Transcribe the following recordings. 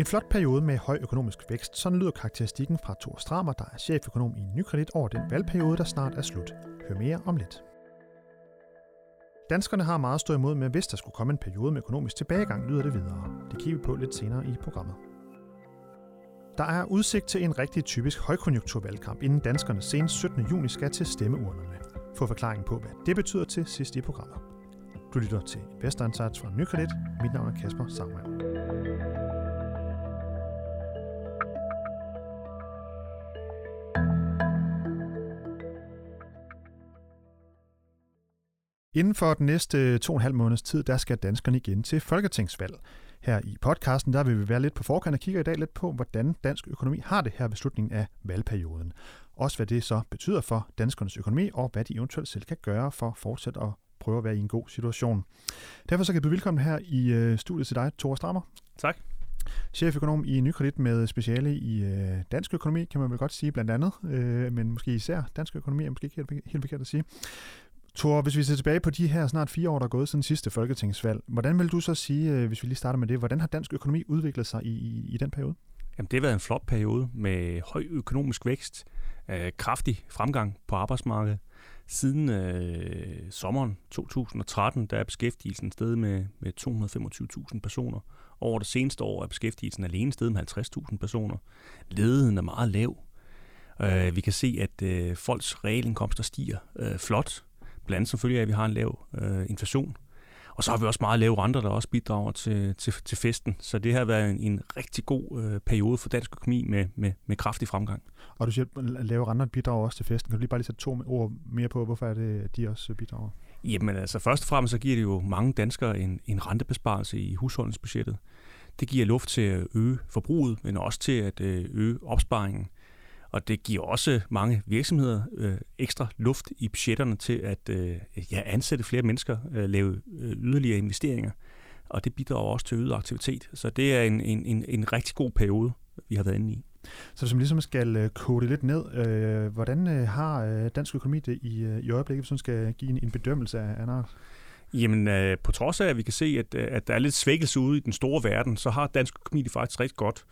En flot periode med høj økonomisk vækst, sådan lyder karakteristikken fra Thor Stramer, der er cheføkonom i Nykredit over den valgperiode, der snart er slut. Hør mere om lidt. Danskerne har meget stået imod med, hvis der skulle komme en periode med økonomisk tilbagegang, lyder det videre. Det kigger vi på lidt senere i programmet. Der er udsigt til en rigtig typisk højkonjunkturvalgkamp, inden danskerne senest 17. juni skal til stemmeurnerne. Få forklaringen på, hvad det betyder til sidst i programmet. Du lytter til Investor Insights fra Nykredit. Mit navn er Kasper Sangmann. Inden for den næste to og en halv måneds tid, der skal danskerne igen til folketingsvalg. Her i podcasten, der vil vi være lidt på forkant og kigger i dag lidt på, hvordan dansk økonomi har det her ved slutningen af valgperioden. Også hvad det så betyder for danskernes økonomi, og hvad de eventuelt selv kan gøre for at fortsætte at prøve at være i en god situation. Derfor så kan jeg byde velkommen her i øh, studiet til dig, Thor Strammer. Tak. Cheføkonom i Nykredit med speciale i øh, dansk økonomi, kan man vel godt sige blandt andet, øh, men måske især dansk økonomi er måske ikke helt, helt forkert at sige. Tor, hvis vi ser tilbage på de her snart fire år, der er gået siden sidste folketingsvalg, hvordan vil du så sige, øh, hvis vi lige starter med det, hvordan har dansk økonomi udviklet sig i, i, i den periode? Jamen, det har været en flot periode med høj økonomisk vækst, øh, kraftig fremgang på arbejdsmarkedet. Siden øh, sommeren 2013, der er beskæftigelsen steget med, med 225.000 personer. Over det seneste år er beskæftigelsen alene steget med 50.000 personer. Ledigheden er meget lav. Øh, vi kan se, at øh, folks realindkomster stiger øh, flot blandt andet som følge af, at vi har en lav øh, inflation. Og så har vi også meget lave renter, der også bidrager til, til, til festen. Så det har været en, en rigtig god øh, periode for dansk økonomi med, med, med kraftig fremgang. Og du siger, at lave renter bidrager også til festen. Kan du lige bare lige sætte to ord mere på, hvorfor er det, at de også bidrager? Jamen altså, først og fremmest så giver det jo mange danskere en, en rentebesparelse i husholdningsbudgettet. Det giver luft til at øge forbruget, men også til at øh, øge opsparingen. Og det giver også mange virksomheder øh, ekstra luft i budgetterne til at øh, ja, ansætte flere mennesker, øh, lave øh, yderligere investeringer. Og det bidrager også til øget aktivitet. Så det er en, en, en, en rigtig god periode, vi har været inde i. Så som ligesom skal øh, kode lidt ned, øh, hvordan øh, har øh, dansk økonomi det i, i øjeblikket, hvis man skal give en, en bedømmelse af Anna? Jamen, øh, på trods af, at vi kan se, at, at der er lidt svækkelse ude i den store verden, så har dansk økonomi det faktisk rigtig godt.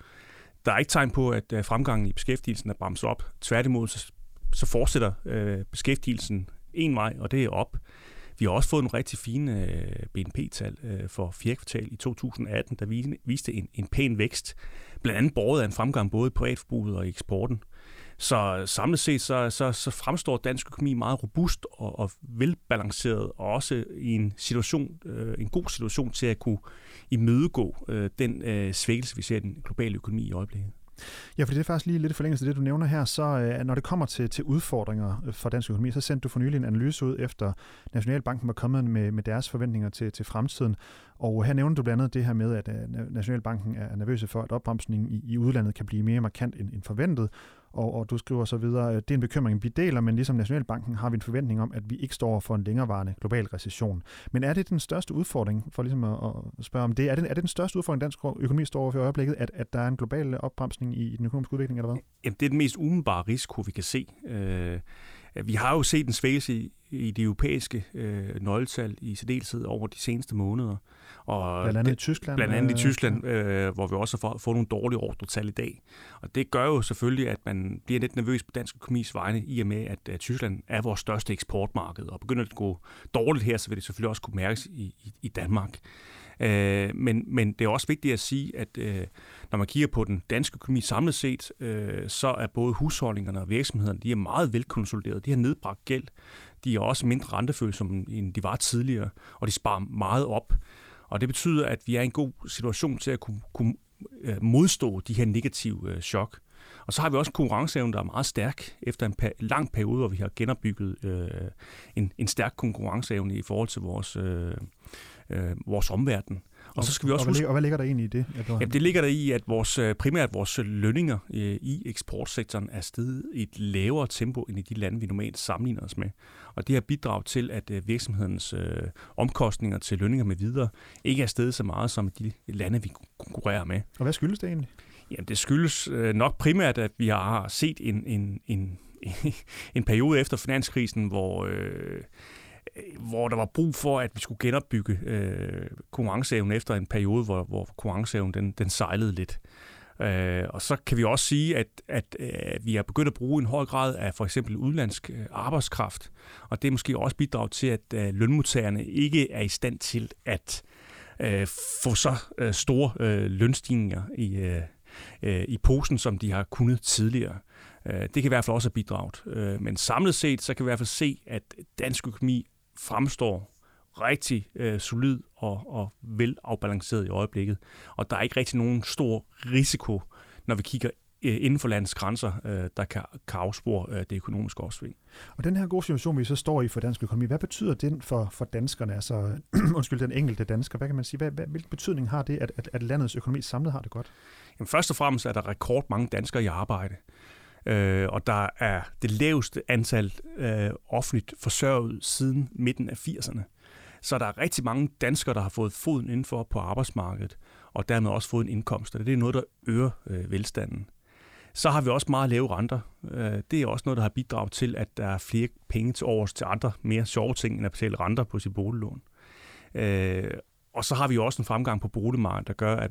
Der er ikke tegn på, at øh, fremgangen i beskæftigelsen er bremset op. Tværtimod, så, så fortsætter øh, beskæftigelsen en vej, og det er op. Vi har også fået en rigtig fine øh, BNP-tal øh, for fjerde kvartal i 2018, der viste en, en pæn vækst. Blandt andet borget af en fremgang både i privatforbruget og i eksporten. Så samlet set så, så, så fremstår dansk økonomi meget robust og, og velbalanceret, og også i en situation, øh, en god situation til at kunne imødegå øh, den øh, svækkelse, vi ser i den globale økonomi i øjeblikket. Ja, for det er faktisk lige lidt i forlængelse af det, du nævner her. Så øh, når det kommer til, til udfordringer øh, for dansk økonomi, så sendte du for nylig en analyse ud efter Nationalbanken var kommet med, med deres forventninger til, til fremtiden. Og her nævner du blandt andet det her med, at øh, Nationalbanken er nervøse for, at opbremsningen i, i udlandet kan blive mere markant end, end forventet. Og, og du skriver så videre, at det er en bekymring, vi deler, men ligesom Nationalbanken har vi en forventning om, at vi ikke står for en længerevarende global recession. Men er det den største udfordring, for ligesom at, at spørge om det, er det, er det den største udfordring, dansk økonomi står over for i øjeblikket, at, at der er en global opbremsning i, i den økonomiske udvikling, eller hvad? Jamen, det er den mest umiddelbare risiko, vi kan se. Øh, vi har jo set en svækkelse i, i de europæiske øh, nøgletal i særdeleshed over de seneste måneder. Og blandt andet det, i Tyskland? Blandt andet i øh, Tyskland, øh, hvor vi også har fået, fået nogle dårlige ordretal i dag. Og det gør jo selvfølgelig, at man bliver lidt nervøs på dansk økonomis vegne, i og med, at, at Tyskland er vores største eksportmarked. Og begynder det at gå dårligt her, så vil det selvfølgelig også kunne mærkes i, i, i Danmark. Øh, men, men det er også vigtigt at sige, at øh, når man kigger på den danske økonomi samlet set, øh, så er både husholdningerne og virksomhederne, de er meget velkonsolideret. De har nedbragt gæld. De er også mindre rentefølsomme, end de var tidligere, og de sparer meget op. Og det betyder, at vi er i en god situation til at kunne, kunne øh, modstå de her negative øh, chok. Og så har vi også en konkurrenceevne, der er meget stærk efter en per- lang periode, hvor vi har genopbygget øh, en, en stærk konkurrenceevne i forhold til vores, øh, øh, vores omverden. Og, så skal vi også og, huske, og hvad ligger der egentlig i det? At ja, det ligger der i, at vores, øh, primært vores lønninger øh, i eksportsektoren er steget i et lavere tempo end i de lande, vi normalt sammenligner os med. Og det har bidraget til, at øh, virksomhedens øh, omkostninger til lønninger med videre ikke er steget så meget som de lande, vi konkurrerer med. Og hvad skyldes det egentlig? Jamen, det skyldes øh, nok primært, at vi har set en, en, en, en periode efter finanskrisen, hvor... Øh, Øh, hvor der var brug for, at vi skulle genopbygge øh, konkurrenceevnen efter en periode, hvor, hvor konkurrenceevnen den, den sejlede lidt. Øh, og så kan vi også sige, at, at øh, vi har begyndt at bruge en høj grad af for eksempel udlandsk øh, arbejdskraft, og det er måske også bidrag til, at øh, lønmodtagerne ikke er i stand til at øh, få så øh, store øh, lønstigninger i, øh, øh, i posen, som de har kunnet tidligere. Øh, det kan i hvert fald også have bidraget. Øh, men samlet set, så kan vi i hvert fald se, at dansk økonomi fremstår rigtig øh, solid og, og velafbalanceret i øjeblikket. Og der er ikke rigtig nogen stor risiko, når vi kigger øh, inden for landets grænser, øh, der kan, kan afspore øh, det økonomiske opsving. Og den her gode situation, vi så står i for dansk økonomi, hvad betyder den for, for danskerne, altså undskyld, den enkelte dansker? Hvad kan man sige? Hvad, hvad, hvilken betydning har det, at, at, at landets økonomi samlet har det godt? Jamen, først og fremmest er der rekord mange danskere i arbejde. Øh, og der er det laveste antal øh, offentligt forsørget siden midten af 80'erne. Så der er rigtig mange danskere, der har fået foden indenfor på arbejdsmarkedet, og dermed også fået en indkomst, og det er noget, der øger øh, velstanden. Så har vi også meget lave renter. Øh, det er også noget, der har bidraget til, at der er flere penge til overs til andre mere sjove ting, end at betale renter på sit boliglån. Øh, og så har vi også en fremgang på boligmarkedet, der gør, at,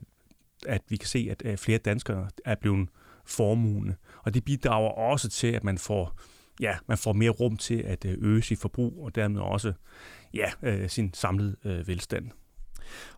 at vi kan se, at øh, flere danskere er blevet formuende. Og det bidrager også til, at man får, ja, man får mere rum til at øh, øge sit forbrug, og dermed også ja, øh, sin samlede øh, velstand.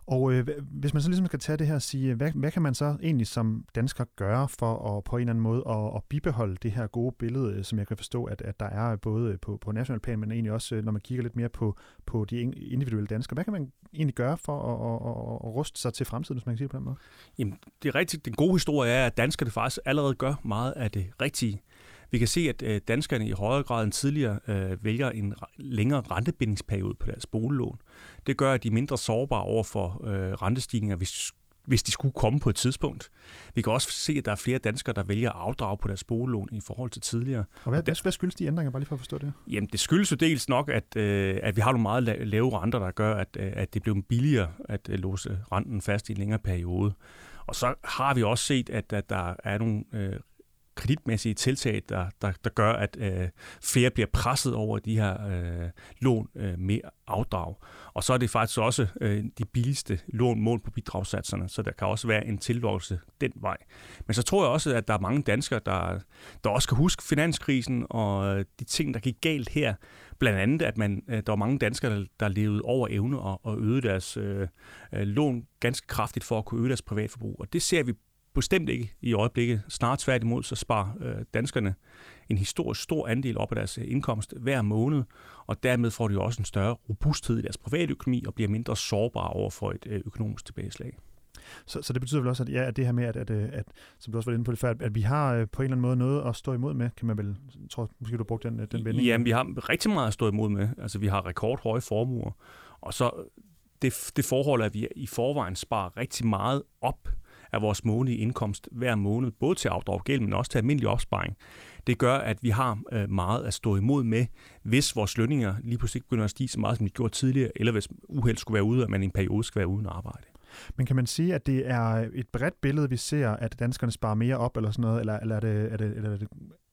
Og øh, hvis man så ligesom skal tage det her og sige, hvad, hvad kan man så egentlig som dansker gøre for at på en eller anden måde at, at bibeholde det her gode billede, øh, som jeg kan forstå, at, at der er både øh, på, på national plan, men egentlig også, øh, når man kigger lidt mere på, på de individuelle danskere. Hvad kan man egentlig gøre for at, at, at ruste sig til fremtiden, hvis man kan sige det på den måde? Jamen, det er rigtigt. Den gode historie er, at danskerne faktisk allerede gør meget af det rigtige. Vi kan se, at øh, danskerne i højere grad end tidligere øh, vælger en længere rentebindingsperiode på deres boliglån. Det gør, at de er mindre sårbare over for øh, rentestigninger, hvis, hvis de skulle komme på et tidspunkt. Vi kan også se, at der er flere danskere, der vælger at afdrage på deres boliglån i forhold til tidligere. Og hvad, hvad skyldes de ændringer, bare lige for at forstå det? Jamen, det skyldes jo dels nok, at, at vi har nogle meget lave renter, der gør, at, at det bliver billigere at låse renten fast i en længere periode. Og så har vi også set, at, at der er nogle øh, kreditmæssige tiltag, der, der, der gør, at øh, flere bliver presset over de her øh, lån øh, med afdrag. Og så er det faktisk også øh, de billigste lån mål på bidragssatserne, så der kan også være en tilvågelse den vej. Men så tror jeg også, at der er mange danskere, der, der også kan huske finanskrisen og øh, de ting, der gik galt her. Blandt andet, at man, øh, der var mange danskere, der, der levede over evne og, og øgede deres øh, øh, lån ganske kraftigt for at kunne øge deres privatforbrug. Og det ser vi bestemt ikke i øjeblikket. Snart tværtimod, så sparer øh, danskerne en historisk stor andel op af deres øh, indkomst hver måned, og dermed får de jo også en større robusthed i deres private økonomi og bliver mindre sårbare over for et øh, økonomisk tilbageslag. Så, så det betyder vel også, at, ja, at det her med, at, at, at, som du også var inde på det før, at vi har på en eller anden måde noget at stå imod med, kan man vel, tror måske du har brugt den, den vending. Jamen, vi har rigtig meget at stå imod med. Altså, vi har rekordhøje formuer, og så det, det forhold, at vi i forvejen sparer rigtig meget op af vores månedlige indkomst hver måned, både til afdrag gæld, men også til almindelig opsparing. Det gør, at vi har øh, meget at stå imod med, hvis vores lønninger lige pludselig begynder at stige så meget, som de gjorde tidligere, eller hvis uheld skulle være ude, at man i en periode skal være uden arbejde. Men kan man sige, at det er et bredt billede, vi ser, at danskerne sparer mere op, eller sådan noget, eller, eller er det, er det, eller er det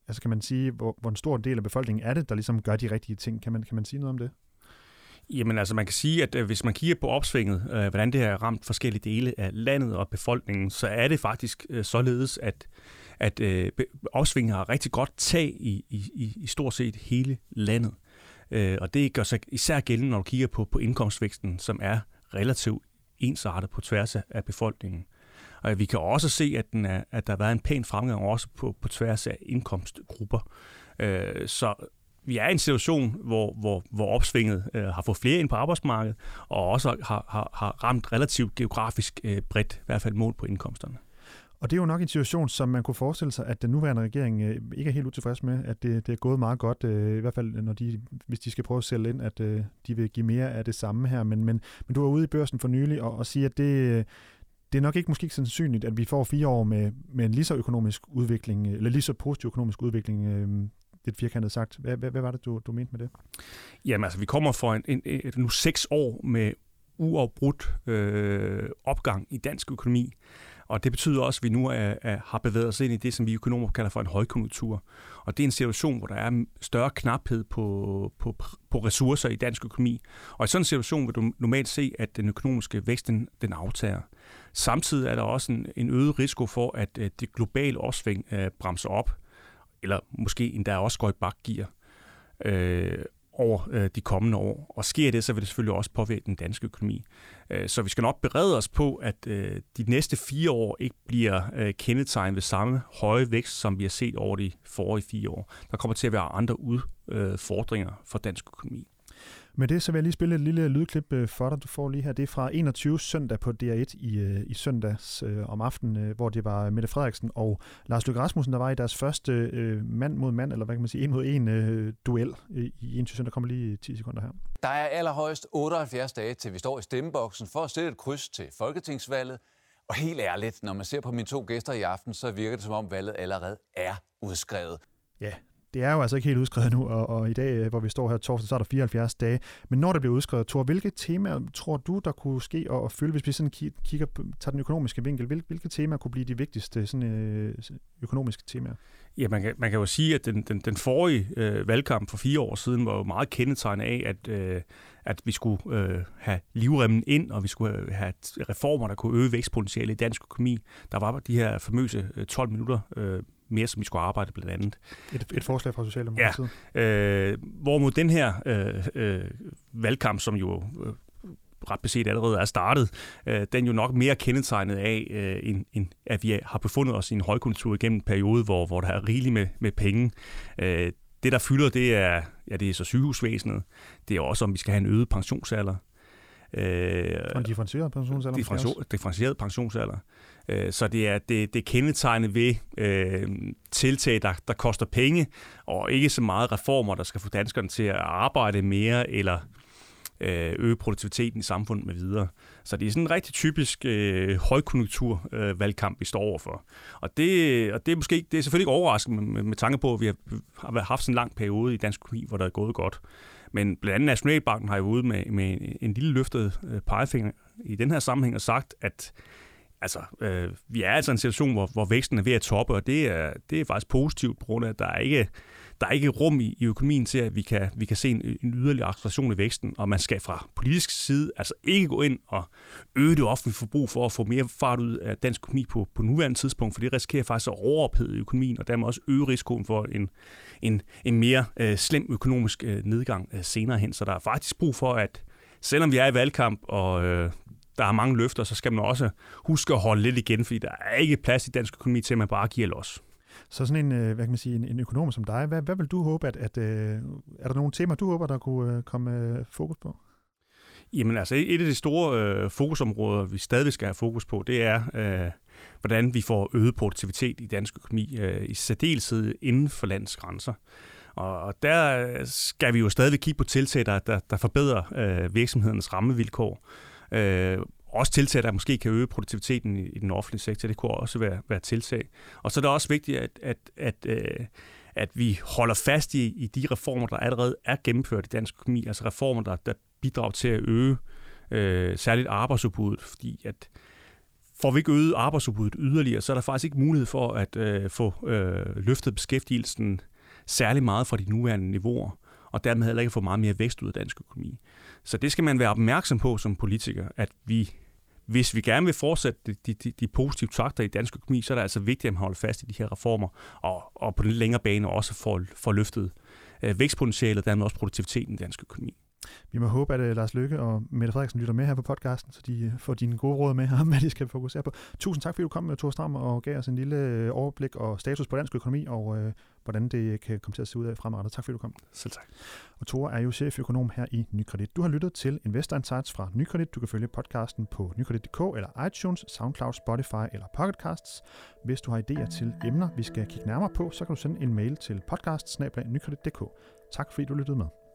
altså kan man sige, hvor, hvor en stor del af befolkningen er det, der ligesom gør de rigtige ting? Kan man, kan man sige noget om det? Jamen altså, man kan sige, at øh, hvis man kigger på opsvinget, øh, hvordan det har ramt forskellige dele af landet og befolkningen, så er det faktisk øh, således, at, at øh, opsvinget har rigtig godt tag i, i, i stort set hele landet. Øh, og det gør sig især gældende, når du kigger på, på indkomstvæksten, som er relativt ensartet på tværs af befolkningen. Og vi kan også se, at, den er, at der har været en pæn fremgang også på, på tværs af indkomstgrupper. Øh, så vi er i en situation, hvor, hvor, hvor opsvinget øh, har fået flere ind på arbejdsmarkedet, og også har, har, har ramt relativt geografisk øh, bredt, i hvert fald mål på indkomsterne. Og det er jo nok en situation, som man kunne forestille sig, at den nuværende regering øh, ikke er helt utilfreds med, at det, det er gået meget godt, øh, i hvert fald når de, hvis de skal prøve at sælge ind, at øh, de vil give mere af det samme her. Men, men, men du var ude i børsen for nylig og, og siger, at det, øh, det er nok ikke måske ikke sandsynligt, at vi får fire år med, med en lige så økonomisk udvikling, øh, eller lige så positiv økonomisk udvikling øh, lidt firkantet sagt. Hvad, hvad, hvad var det, du, du mente med det? Jamen altså, vi kommer for en, en, en, nu seks år med uafbrudt øh, opgang i dansk økonomi. Og det betyder også, at vi nu er, er, har bevæget os ind i det, som vi økonomer kalder for en højkonjunktur. Og det er en situation, hvor der er større knaphed på, på, på ressourcer i dansk økonomi. Og i sådan en situation vil du normalt se, at den økonomiske vækst den, den aftager. Samtidig er der også en, en øget risiko for, at, at det globale opsving øh, bremser op, eller måske endda også går i bakgear. Øh, over øh, de kommende år. Og sker det, så vil det selvfølgelig også påvirke den danske økonomi. Øh, så vi skal nok berede os på, at øh, de næste fire år ikke bliver øh, kendetegnet ved samme høje vækst, som vi har set over de forrige fire år. Der kommer til at være andre udfordringer øh, for dansk økonomi. Med det så vil jeg lige spille et lille lydklip øh, for dig, du får lige her. Det er fra 21 søndag på DR1 i, øh, i søndags øh, om aftenen, øh, hvor det var Mette Frederiksen og Lars Løkke Rasmussen, der var i deres første øh, mand mod mand, eller hvad kan man sige, en mod en øh, duel i 21 søndag. Der kommer lige 10 sekunder her. Der er allerhøjst 78 dage, til vi står i stemmeboksen for at sætte et kryds til folketingsvalget. Og helt ærligt, når man ser på mine to gæster i aften, så virker det som om valget allerede er udskrevet. Ja, det er jo altså ikke helt udskrevet nu, og, og i dag, øh, hvor vi står her torsdag, så er der 74 dage. Men når det bliver udskrevet, Thor, hvilke temaer tror du, der kunne ske og, og følge, hvis vi sådan kigger på, tager den økonomiske vinkel, hvilke, hvilke temaer kunne blive de vigtigste sådan, øh, økonomiske temaer? Ja, man kan, man kan jo sige, at den, den, den forrige øh, valgkamp for fire år siden var jo meget kendetegnet af, at, øh, at vi skulle øh, have livremmen ind, og vi skulle have reformer, der kunne øge vækstpotentialet i dansk økonomi. Der var de her famøse øh, 12 minutter øh, mere, som vi skulle arbejde blandt andet. Et, et forslag fra Socialdemokratiet? Ja, øh, hvorimod den her øh, øh, valgkamp, som jo øh, ret beset allerede er startet, øh, den jo nok mere kendetegnet af, øh, en, en, at vi har befundet os i en højkonjunktur igennem en periode, hvor, hvor der er rigeligt med, med penge. Øh, det, der fylder, det er, ja, det er så sygehusvæsenet. Det er også, om vi skal have en øget pensionsalder. Øh, en differentieret pensionsalder? Differentieret, differentieret pensionsalder. Øh, så det er, det, det er kendetegnet ved øh, tiltag, der, der koster penge, og ikke så meget reformer, der skal få danskerne til at arbejde mere eller øh, øge produktiviteten i samfundet med videre. Så det er sådan en rigtig typisk øh, højkonjunktur øh, vi står overfor. Og det, og det er måske det er selvfølgelig ikke overraskende med, med tanke på, at vi har, har haft sådan en lang periode i dansk økonomi, hvor der er gået godt. Men blandt andet Nationalbanken har jo ude med, med en lille løftet øh, pegefinger i den her sammenhæng og sagt, at altså, øh, vi er altså i en situation, hvor, hvor væksten er ved at toppe, og det er, det er faktisk positivt, på grund af, at der er ikke, der er ikke rum i, i økonomien til, at vi kan, vi kan se en, en yderligere acceleration i væksten, og man skal fra politisk side altså ikke gå ind og øge det offentlige forbrug for at få mere fart ud af dansk økonomi på, på nuværende tidspunkt, for det risikerer faktisk at overophede økonomien, og dermed også øge risikoen for en, en, en mere øh, slem økonomisk øh, nedgang øh, senere hen. Så der er faktisk brug for, at selvom vi er i valgkamp, og øh, der er mange løfter, så skal man også huske at holde lidt igen, fordi der er ikke plads i dansk økonomi til, at man bare giver los. Så sådan en, øh, hvad kan man sige, en, en økonom som dig, hvad, hvad vil du håbe, at, at øh, er der nogle temaer, du håber, der kunne øh, komme fokus på? Jamen altså, et af de store øh, fokusområder, vi stadig skal have fokus på, det er, øh, hvordan vi får øget produktivitet i dansk økonomi, øh, i særdeleshed inden for landets grænser. Og, og der skal vi jo stadig kigge på tiltag, der, der, der forbedrer øh, virksomhedens rammevilkår. Øh, også tiltag, der måske kan øge produktiviteten i, i den offentlige sektor. Det kunne også være, være tiltag. Og så er det også vigtigt, at, at, at, øh, at vi holder fast i, i de reformer, der allerede er gennemført i dansk økonomi. Altså reformer, der, der bidrager til at øge øh, særligt arbejdsudbuddet, fordi at får vi ikke øget arbejdsudbuddet yderligere, så er der faktisk ikke mulighed for at øh, få øh, løftet beskæftigelsen særlig meget fra de nuværende niveauer, og dermed heller ikke få meget mere vækst ud af dansk økonomi. Så det skal man være opmærksom på som politiker, at vi, hvis vi gerne vil fortsætte de, de, de positive takter i dansk økonomi, så er det altså vigtigt, at man holder fast i de her reformer, og, og på den længere bane også får, får løftet øh, vækstpotentialet, og dermed også produktiviteten i dansk økonomi. Vi må håbe, at øh, Lars Lykke og Mette Frederiksen lytter med her på podcasten, så de øh, får dine gode råd med her, hvad de skal fokusere på. Tusind tak, fordi du kom med Thor Stram og gav os en lille øh, overblik og status på dansk økonomi, og øh, hvordan det kan komme til at se ud af fremadrettet. Tak fordi du kom. Selv tak. Og Thor er jo cheføkonom her i Nykredit. Du har lyttet til Investor Insights fra Nykredit. Du kan følge podcasten på nykredit.dk eller iTunes, SoundCloud, Spotify eller Pocketcasts. Hvis du har idéer til emner, vi skal kigge nærmere på, så kan du sende en mail til podcast Tak fordi du lyttede med.